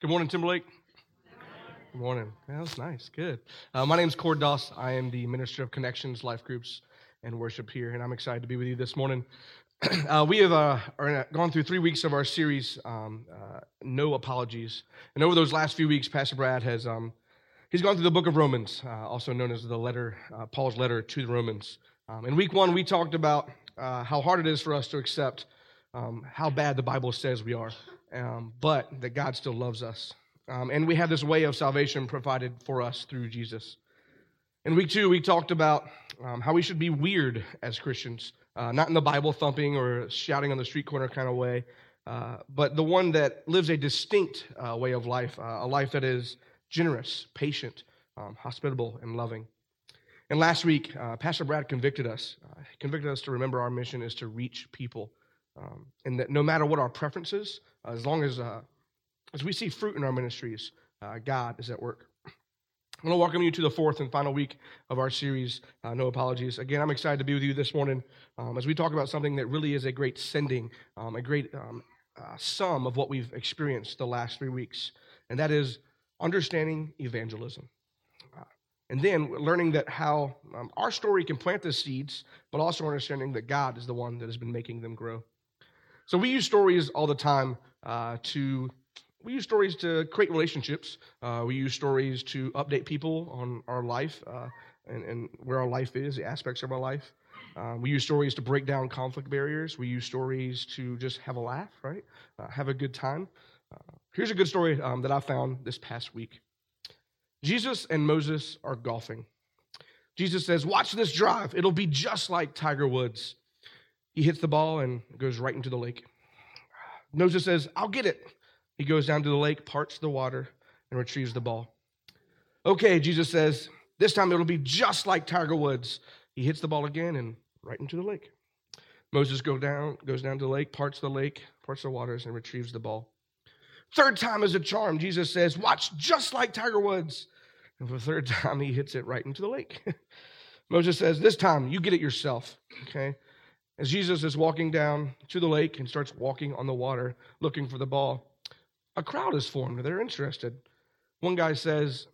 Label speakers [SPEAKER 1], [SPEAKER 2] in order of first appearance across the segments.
[SPEAKER 1] Good morning, Timberlake. Good morning. Yeah, was nice. Good. Uh, my name is Cord Doss. I am the Minister of Connections, Life Groups, and Worship here, and I'm excited to be with you this morning. uh, we have uh, are gone through three weeks of our series, um, uh, No Apologies. And over those last few weeks, Pastor Brad has um, he's gone through the book of Romans, uh, also known as the letter, uh, Paul's letter to the Romans. Um, in week one, we talked about how hard it is for us to accept um, how bad the Bible says we are um, but that God still loves us. Um, and we have this way of salvation provided for us through Jesus. In week two, we talked about um, how we should be weird as Christians, uh, not in the Bible thumping or shouting on the street corner kind of way, uh, but the one that lives a distinct uh, way of life, uh, a life that is generous, patient, um, hospitable, and loving. And last week, uh, Pastor Brad convicted us, uh, convicted us to remember our mission is to reach people. Um, and that no matter what our preferences, uh, as long as, uh, as we see fruit in our ministries, uh, God is at work. I want to welcome you to the fourth and final week of our series, uh, No Apologies. Again, I'm excited to be with you this morning um, as we talk about something that really is a great sending, um, a great um, uh, sum of what we've experienced the last three weeks, and that is understanding evangelism. Uh, and then learning that how um, our story can plant the seeds, but also understanding that God is the one that has been making them grow. So we use stories all the time uh, to we use stories to create relationships. Uh, we use stories to update people on our life uh, and, and, where our life is, the aspects of our life. Uh, we use stories to break down conflict barriers. We use stories to just have a laugh, right? Uh, have a good time. Uh, here's a good story um, that I found this past week. Jesus and Moses are golfing. Jesus says, Watch this drive. It'll be just like Tiger Woods. He hits the ball and goes right into the lake. Moses says, I'll get it. He goes down to the lake, parts the water, and retrieves the ball. Okay, Jesus says, this time it'll be just like Tiger Woods. He hits the ball again and right into the lake. Moses go down, goes down to the lake, parts the lake, parts the waters, and retrieves the ball. Third time is a charm. Jesus says, Watch just like Tiger Woods. And for the third time, he hits it right into the lake. Moses says, This time, you get it yourself. Okay? As Jesus is walking down to the lake and starts walking on the water looking for the ball, a crowd is formed. They're interested. One guy says,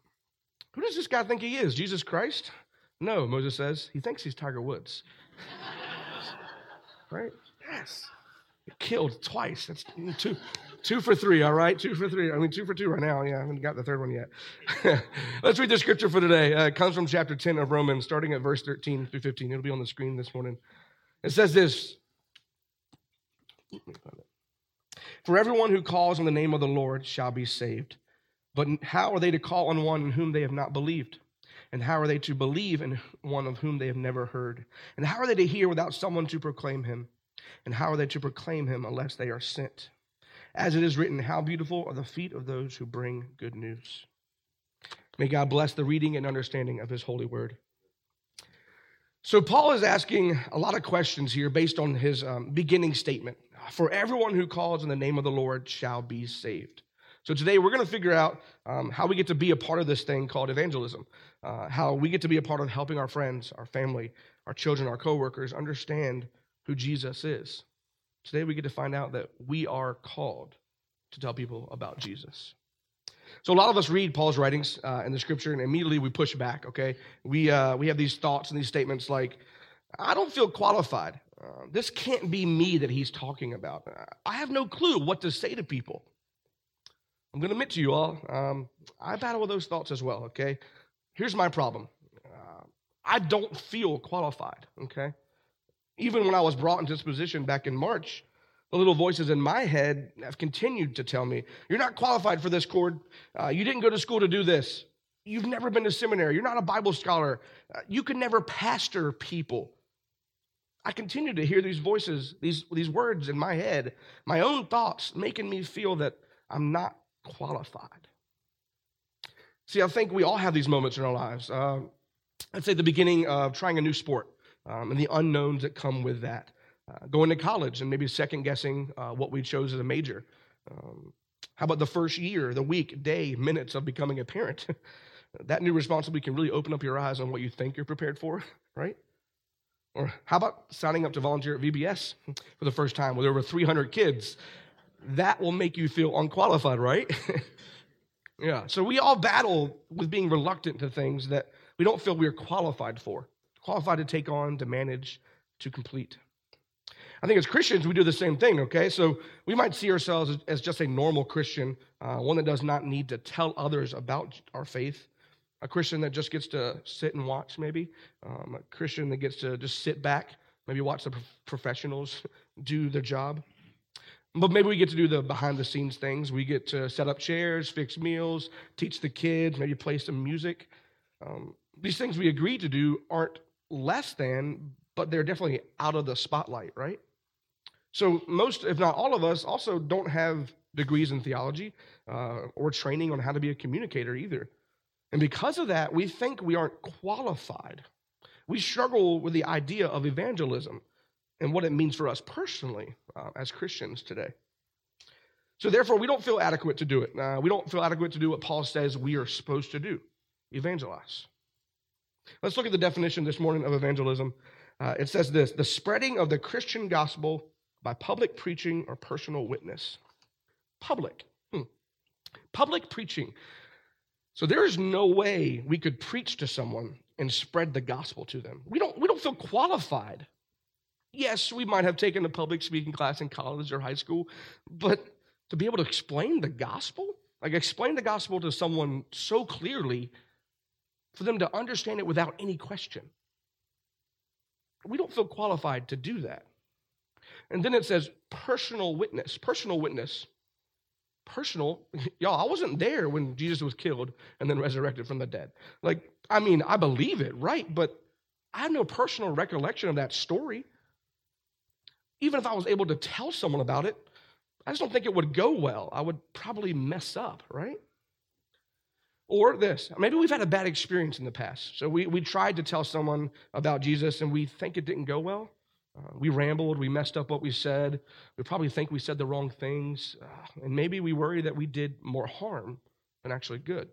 [SPEAKER 1] Who does this guy think he is? Jesus Christ? No, Moses says, He thinks he's Tiger Woods. right? Yes. Killed twice. That's two, two for three, all right? Two for three. I mean, two for two right now. Yeah, I haven't got the third one yet. Let's read the scripture for today. Uh, it comes from chapter 10 of Romans, starting at verse 13 through 15. It'll be on the screen this morning. It says this For everyone who calls on the name of the Lord shall be saved. But how are they to call on one in whom they have not believed? And how are they to believe in one of whom they have never heard? And how are they to hear without someone to proclaim him? And how are they to proclaim him unless they are sent? As it is written, How beautiful are the feet of those who bring good news. May God bless the reading and understanding of his holy word. So, Paul is asking a lot of questions here based on his um, beginning statement. For everyone who calls in the name of the Lord shall be saved. So, today we're going to figure out um, how we get to be a part of this thing called evangelism, uh, how we get to be a part of helping our friends, our family, our children, our coworkers understand who Jesus is. Today we get to find out that we are called to tell people about Jesus. So a lot of us read Paul's writings uh, in the scripture and immediately we push back, okay? We, uh, we have these thoughts and these statements like, I don't feel qualified. Uh, this can't be me that he's talking about. I have no clue what to say to people. I'm going to admit to you all, um, I battle with those thoughts as well, okay? Here's my problem uh, I don't feel qualified, okay? Even when I was brought into this position back in March, the little voices in my head have continued to tell me, You're not qualified for this, Cord. Uh, you didn't go to school to do this. You've never been to seminary. You're not a Bible scholar. Uh, you can never pastor people. I continue to hear these voices, these, these words in my head, my own thoughts, making me feel that I'm not qualified. See, I think we all have these moments in our lives. Uh, I'd say the beginning of trying a new sport um, and the unknowns that come with that uh, going to college and maybe second guessing uh, what we chose as a major. Um, how about the first year, the week, day, minutes of becoming a parent? that new responsibility can really open up your eyes on what you think you're prepared for, right? Or how about signing up to volunteer at VBS for the first time with over 300 kids? that will make you feel unqualified, right? yeah. So we all battle with being reluctant to things that we don't feel we're qualified for, qualified to take on, to manage, to complete. I think as Christians, we do the same thing, okay? So we might see ourselves as just a normal Christian, uh, one that does not need to tell others about our faith, a Christian that just gets to sit and watch, maybe, um, a Christian that gets to just sit back, maybe watch the professionals do their job. But maybe we get to do the behind the scenes things. We get to set up chairs, fix meals, teach the kids, maybe play some music. Um, these things we agree to do aren't less than, but they're definitely out of the spotlight, right? So, most, if not all of us, also don't have degrees in theology uh, or training on how to be a communicator either. And because of that, we think we aren't qualified. We struggle with the idea of evangelism and what it means for us personally uh, as Christians today. So, therefore, we don't feel adequate to do it. Uh, we don't feel adequate to do what Paul says we are supposed to do evangelize. Let's look at the definition this morning of evangelism. Uh, it says this the spreading of the Christian gospel by public preaching or personal witness. Public. Hmm. Public preaching. So there is no way we could preach to someone and spread the gospel to them. We don't, we don't feel qualified Yes, we might have taken a public speaking class in college or high school, but to be able to explain the gospel, like explain the gospel to someone so clearly for them to understand it without any question. We don't feel qualified to do that. And then it says personal witness. Personal witness. Personal, y'all, I wasn't there when Jesus was killed and then resurrected from the dead. Like, I mean, I believe it, right? But I have no personal recollection of that story even if I was able to tell someone about it, I just don't think it would go well. I would probably mess up, right? Or this, maybe we've had a bad experience in the past. So we, we tried to tell someone about Jesus and we think it didn't go well. Uh, we rambled, we messed up what we said. We probably think we said the wrong things. Uh, and maybe we worry that we did more harm than actually good.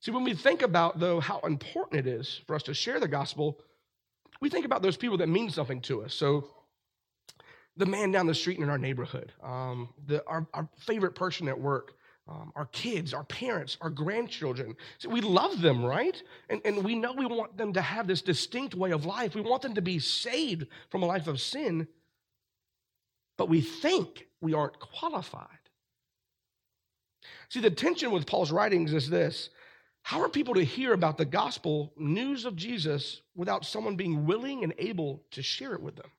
[SPEAKER 1] See, when we think about, though, how important it is for us to share the gospel, we think about those people that mean something to us. So, the man down the street in our neighborhood, um, the, our, our favorite person at work, um, our kids, our parents, our grandchildren. So we love them, right? And, and we know we want them to have this distinct way of life. We want them to be saved from a life of sin, but we think we aren't qualified. See, the tension with Paul's writings is this how are people to hear about the gospel news of Jesus without someone being willing and able to share it with them?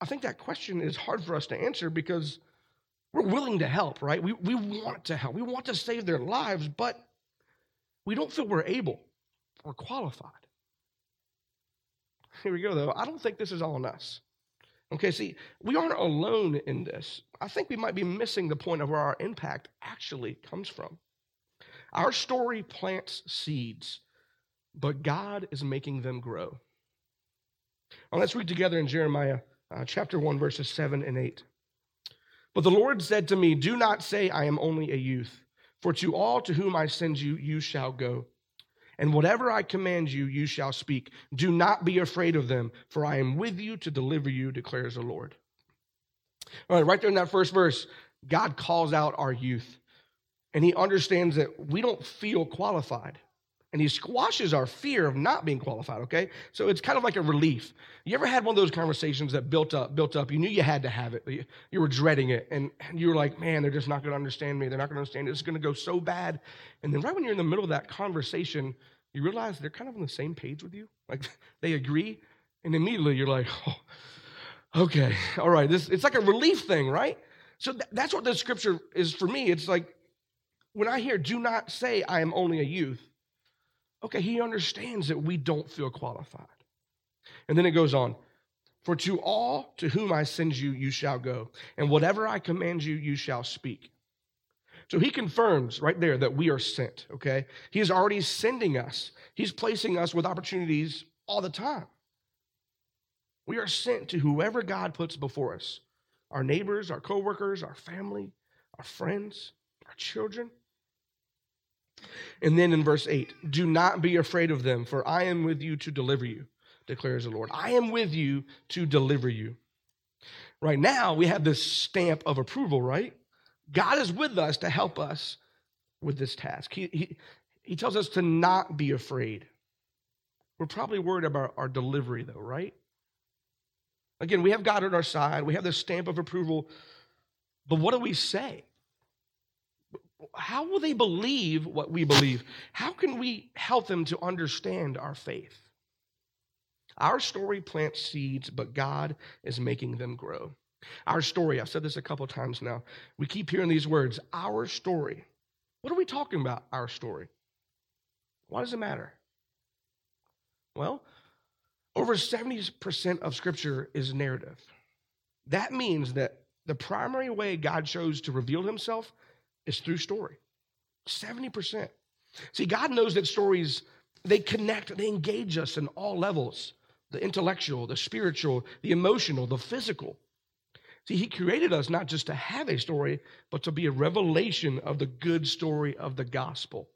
[SPEAKER 1] I think that question is hard for us to answer because we're willing to help, right? We, we want to help. We want to save their lives, but we don't feel we're able or qualified. Here we go, though. I don't think this is all on us. Okay, see, we aren't alone in this. I think we might be missing the point of where our impact actually comes from. Our story plants seeds, but God is making them grow. Well, let's read together in Jeremiah uh, chapter 1, verses 7 and 8. But the Lord said to me, Do not say, I am only a youth, for to all to whom I send you, you shall go. And whatever I command you, you shall speak. Do not be afraid of them, for I am with you to deliver you, declares the Lord. All right, right there in that first verse, God calls out our youth and he understands that we don't feel qualified. And he squashes our fear of not being qualified, okay? So it's kind of like a relief. You ever had one of those conversations that built up, built up? You knew you had to have it. You, you were dreading it. And you were like, man, they're just not going to understand me. They're not going to understand it. It's going to go so bad. And then right when you're in the middle of that conversation, you realize they're kind of on the same page with you. Like they agree. And immediately you're like, oh, okay, all right. This, it's like a relief thing, right? So th- that's what the scripture is for me. It's like when I hear, do not say I am only a youth, okay, he understands that we don't feel qualified. And then it goes on, for to all to whom I send you, you shall go, and whatever I command you, you shall speak. So he confirms right there that we are sent, okay? He is already sending us, he's placing us with opportunities all the time. We are sent to whoever God puts before us our neighbors, our coworkers, our family, our friends, our children. And then in verse 8, do not be afraid of them, for I am with you to deliver you, declares the Lord. I am with you to deliver you. right now we have this stamp of approval, right? God is with us to help us with this task. He, he, he tells us to not be afraid. We're probably worried about our delivery, though, right? Again, we have God on our side, we have this stamp of approval, but what do we say? How will they believe what we believe? How can we help them to understand our faith? Our story plants seeds, but God is making them grow. Our story, I've said this a couple times now. We keep hearing these words, our story. What are we talking about, our story? Why does it matter? Well, over 70% of Scripture is narrative. That means that the primary way God chose to reveal himself is through story. 70%. See, God knows that stories, they connect, they engage us in all levels the intellectual, the spiritual, the emotional, the physical. See, He created us not just to have a story, but to be a revelation of the good story of the gospel.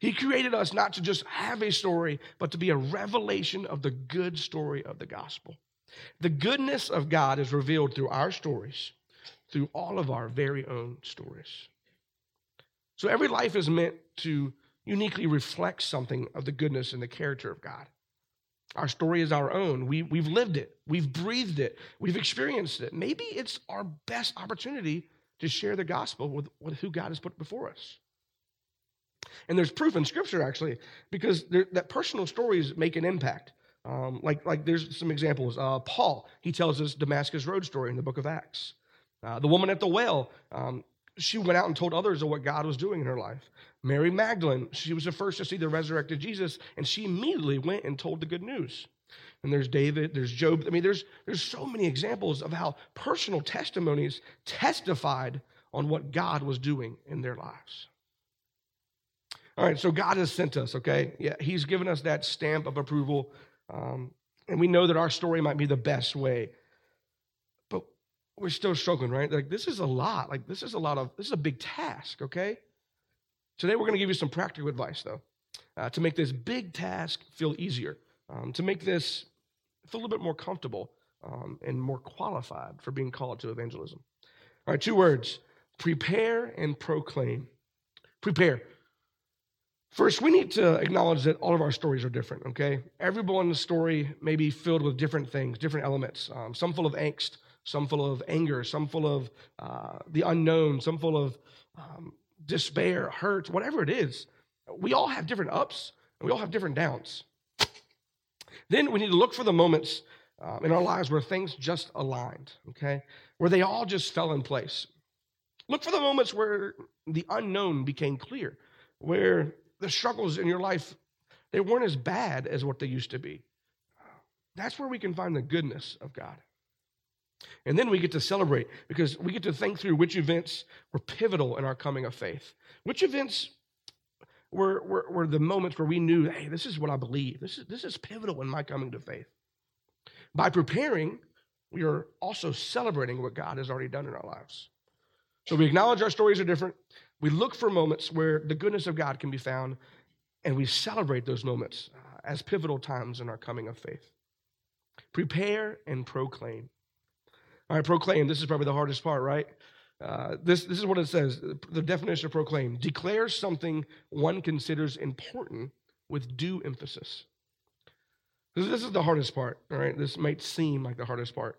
[SPEAKER 1] He created us not to just have a story, but to be a revelation of the good story of the gospel. The goodness of God is revealed through our stories, through all of our very own stories. So every life is meant to uniquely reflect something of the goodness and the character of God. Our story is our own. We, we've lived it, we've breathed it, we've experienced it. Maybe it's our best opportunity to share the gospel with, with who God has put before us. And there's proof in Scripture, actually, because there, that personal stories make an impact. Um, like, like there's some examples. Uh, Paul, he tells us Damascus Road story in the book of Acts. Uh, the woman at the well, um, she went out and told others of what God was doing in her life. Mary Magdalene, she was the first to see the resurrected Jesus, and she immediately went and told the good news. And there's David, there's Job. I mean, there's, there's so many examples of how personal testimonies testified on what God was doing in their lives. All right, so God has sent us, okay? Yeah, He's given us that stamp of approval. Um, and we know that our story might be the best way. We're still struggling, right? Like, this is a lot. Like, this is a lot of, this is a big task, okay? Today, we're going to give you some practical advice, though, uh, to make this big task feel easier, um, to make this feel a little bit more comfortable um, and more qualified for being called to evangelism. All right, two words prepare and proclaim. Prepare. First, we need to acknowledge that all of our stories are different, okay? Everyone's story may be filled with different things, different elements, um, some full of angst, some full of anger, some full of uh, the unknown, some full of um, despair, hurt, whatever it is. We all have different ups and we all have different downs. Then we need to look for the moments um, in our lives where things just aligned, okay? Where they all just fell in place. Look for the moments where the unknown became clear, where the struggles in your life, they weren't as bad as what they used to be. That's where we can find the goodness of God. And then we get to celebrate because we get to think through which events were pivotal in our coming of faith. Which events were, were, were the moments where we knew, hey, this is what I believe. This is, this is pivotal in my coming to faith. By preparing, we are also celebrating what God has already done in our lives. So we acknowledge our stories are different. We look for moments where the goodness of God can be found, and we celebrate those moments uh, as pivotal times in our coming of faith. Prepare and proclaim. All right, proclaim. This is probably the hardest part, right? Uh, this, this is what it says the definition of proclaim declare something one considers important with due emphasis. This, this is the hardest part, all right? This might seem like the hardest part.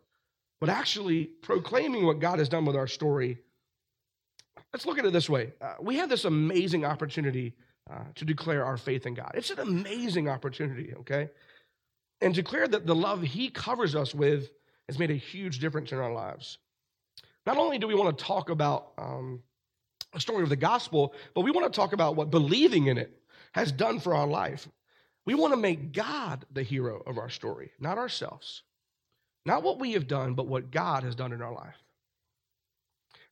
[SPEAKER 1] But actually, proclaiming what God has done with our story Let's look at it this way. Uh, we have this amazing opportunity uh, to declare our faith in God. It's an amazing opportunity, okay? And declare that the love He covers us with has made a huge difference in our lives. Not only do we want to talk about um, a story of the gospel, but we want to talk about what believing in it has done for our life. We want to make God the hero of our story, not ourselves. Not what we have done, but what God has done in our life.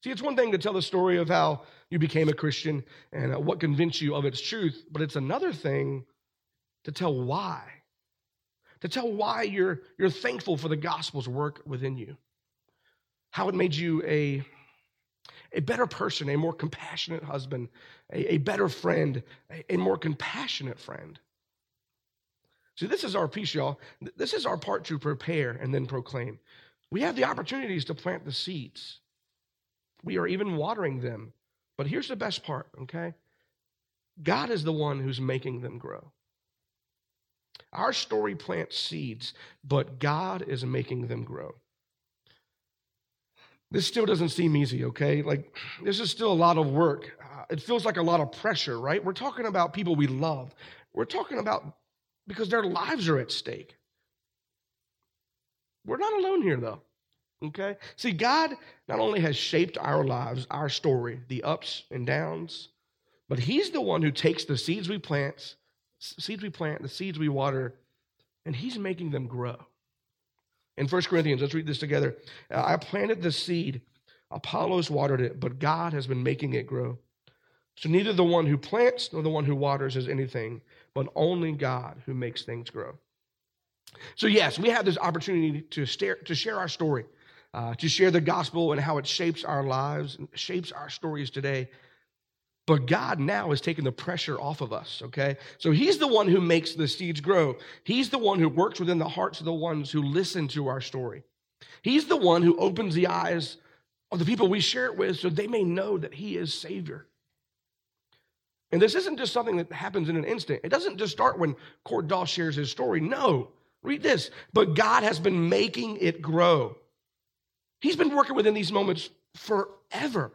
[SPEAKER 1] See, it's one thing to tell the story of how you became a Christian and uh, what convinced you of its truth, but it's another thing to tell why. To tell why you're, you're thankful for the gospel's work within you. How it made you a, a better person, a more compassionate husband, a, a better friend, a, a more compassionate friend. See, this is our piece, y'all. This is our part to prepare and then proclaim. We have the opportunities to plant the seeds. We are even watering them. But here's the best part, okay? God is the one who's making them grow. Our story plants seeds, but God is making them grow. This still doesn't seem easy, okay? Like, this is still a lot of work. Uh, it feels like a lot of pressure, right? We're talking about people we love. We're talking about because their lives are at stake. We're not alone here, though. Okay? See, God not only has shaped our lives, our story, the ups and downs, but He's the one who takes the seeds we plant, seeds we plant, the seeds we water, and He's making them grow. In 1 Corinthians, let's read this together. I planted the seed, Apollos watered it, but God has been making it grow. So neither the one who plants nor the one who waters is anything, but only God who makes things grow. So, yes, we have this opportunity to, stare, to share our story, uh, to share the gospel and how it shapes our lives and shapes our stories today. But God now is taking the pressure off of us, okay? So He's the one who makes the seeds grow. He's the one who works within the hearts of the ones who listen to our story. He's the one who opens the eyes of the people we share it with so they may know that He is Savior. And this isn't just something that happens in an instant. It doesn't just start when Cord Doss shares his story. No, read this. But God has been making it grow. He's been working within these moments forever.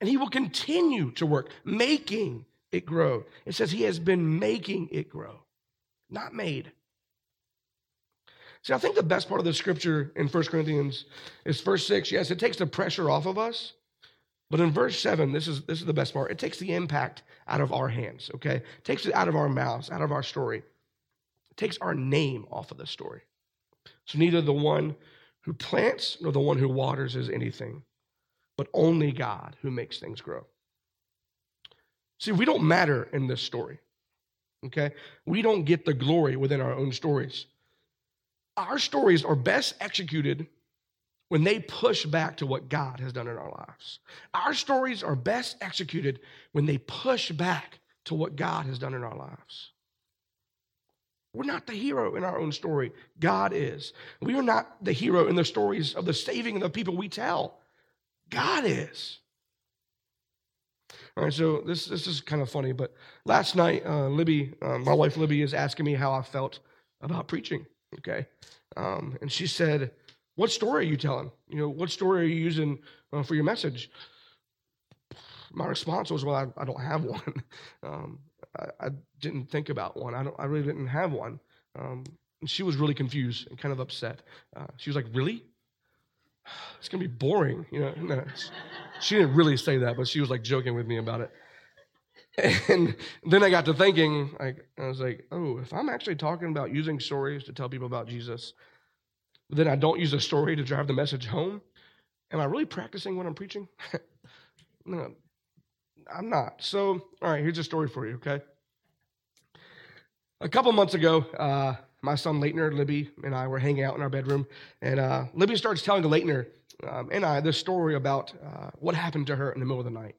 [SPEAKER 1] And he will continue to work, making it grow. It says he has been making it grow, not made. See, I think the best part of the scripture in 1 Corinthians is verse 6. Yes, it takes the pressure off of us. But in verse 7, this is, this is the best part. It takes the impact out of our hands, okay? It takes it out of our mouths, out of our story. It takes our name off of the story. So neither the one who plants nor the one who waters is anything, but only God who makes things grow. See, we don't matter in this story, okay? We don't get the glory within our own stories. Our stories are best executed when they push back to what God has done in our lives. Our stories are best executed when they push back to what God has done in our lives. We're not the hero in our own story. God is. We are not the hero in the stories of the saving of the people we tell. God is. All right, so this this is kind of funny, but last night, uh, Libby, uh, my wife Libby, is asking me how I felt about preaching. Okay, um, and she said, "What story are you telling? You know, what story are you using uh, for your message?" My response was, "Well, I, I don't have one. Um, I, I, didn't think about one. I don't. I really didn't have one." Um, she was really confused and kind of upset. Uh, she was like, "Really? It's gonna be boring, you know. No, she didn't really say that, but she was like joking with me about it. And then I got to thinking, like, I was like, oh, if I'm actually talking about using stories to tell people about Jesus, then I don't use a story to drive the message home. Am I really practicing what I'm preaching? no, I'm not. So, all right, here's a story for you, okay? A couple months ago, uh, my son Leitner, Libby, and I were hanging out in our bedroom, and uh, Libby starts telling Leitner um, and I this story about uh, what happened to her in the middle of the night.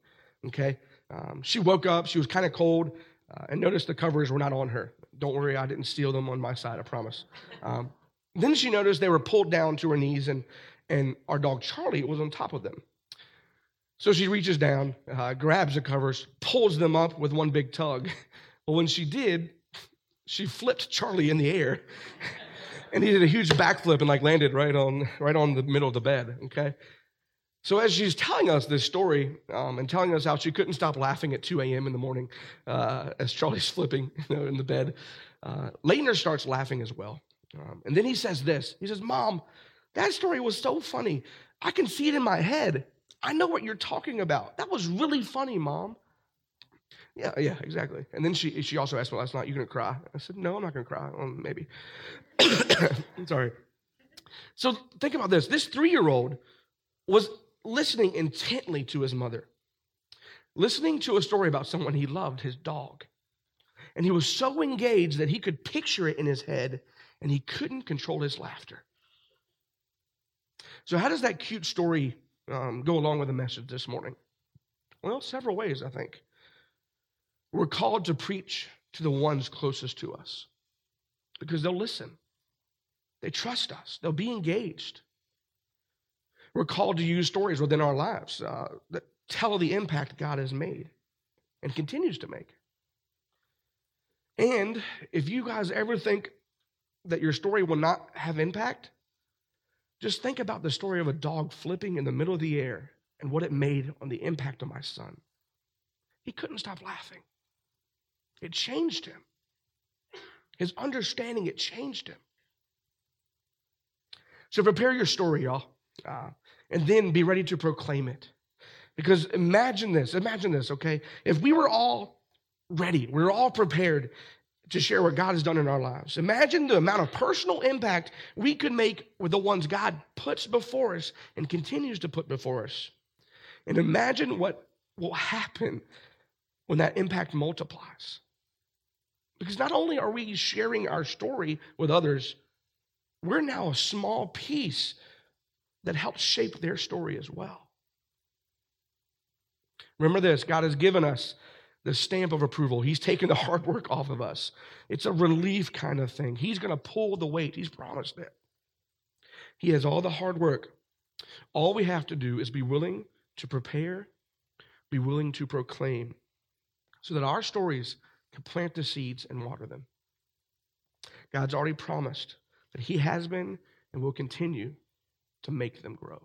[SPEAKER 1] Okay, um, she woke up, she was kind of cold, uh, and noticed the covers were not on her. Don't worry, I didn't steal them on my side, I promise. Um, then she noticed they were pulled down to her knees, and and our dog Charlie was on top of them. So she reaches down, uh, grabs the covers, pulls them up with one big tug. But when she did, she flipped Charlie in the air. and he did a huge backflip and like landed right on right on the middle of the bed. Okay. So as she's telling us this story um, and telling us how she couldn't stop laughing at 2 a.m. in the morning uh, as Charlie's flipping you know, in the bed, uh, Leitner starts laughing as well. Um, and then he says this. He says, "Mom, that story was so funny. I can see it in my head. I know what you're talking about. That was really funny, Mom." Yeah, yeah, exactly. And then she she also asked me last night, "You gonna cry?" I said, "No, I'm not gonna cry. Well, maybe." Sorry. So think about this. This three year old was listening intently to his mother, listening to a story about someone he loved, his dog. And he was so engaged that he could picture it in his head and he couldn't control his laughter. So, how does that cute story um, go along with the message this morning? Well, several ways, I think. We're called to preach to the ones closest to us because they'll listen. They trust us, they'll be engaged. We're called to use stories within our lives uh, that tell the impact God has made and continues to make. And if you guys ever think that your story will not have impact, just think about the story of a dog flipping in the middle of the air and what it made on the impact of my son. He couldn't stop laughing. It changed him. His understanding, it changed him. So prepare your story, y'all, uh, and then be ready to proclaim it. Because imagine this, imagine this, okay? If we were all ready, we were all prepared to share what God has done in our lives. Imagine the amount of personal impact we could make with the ones God puts before us and continues to put before us. And imagine what will happen when that impact multiplies. Because not only are we sharing our story with others, we're now a small piece that helps shape their story as well. Remember this God has given us the stamp of approval. He's taken the hard work off of us. It's a relief kind of thing. He's going to pull the weight. He's promised it. He has all the hard work. All we have to do is be willing to prepare, be willing to proclaim, so that our stories can plant the seeds and water them. God's already promised that He has been and will continue to make them grow.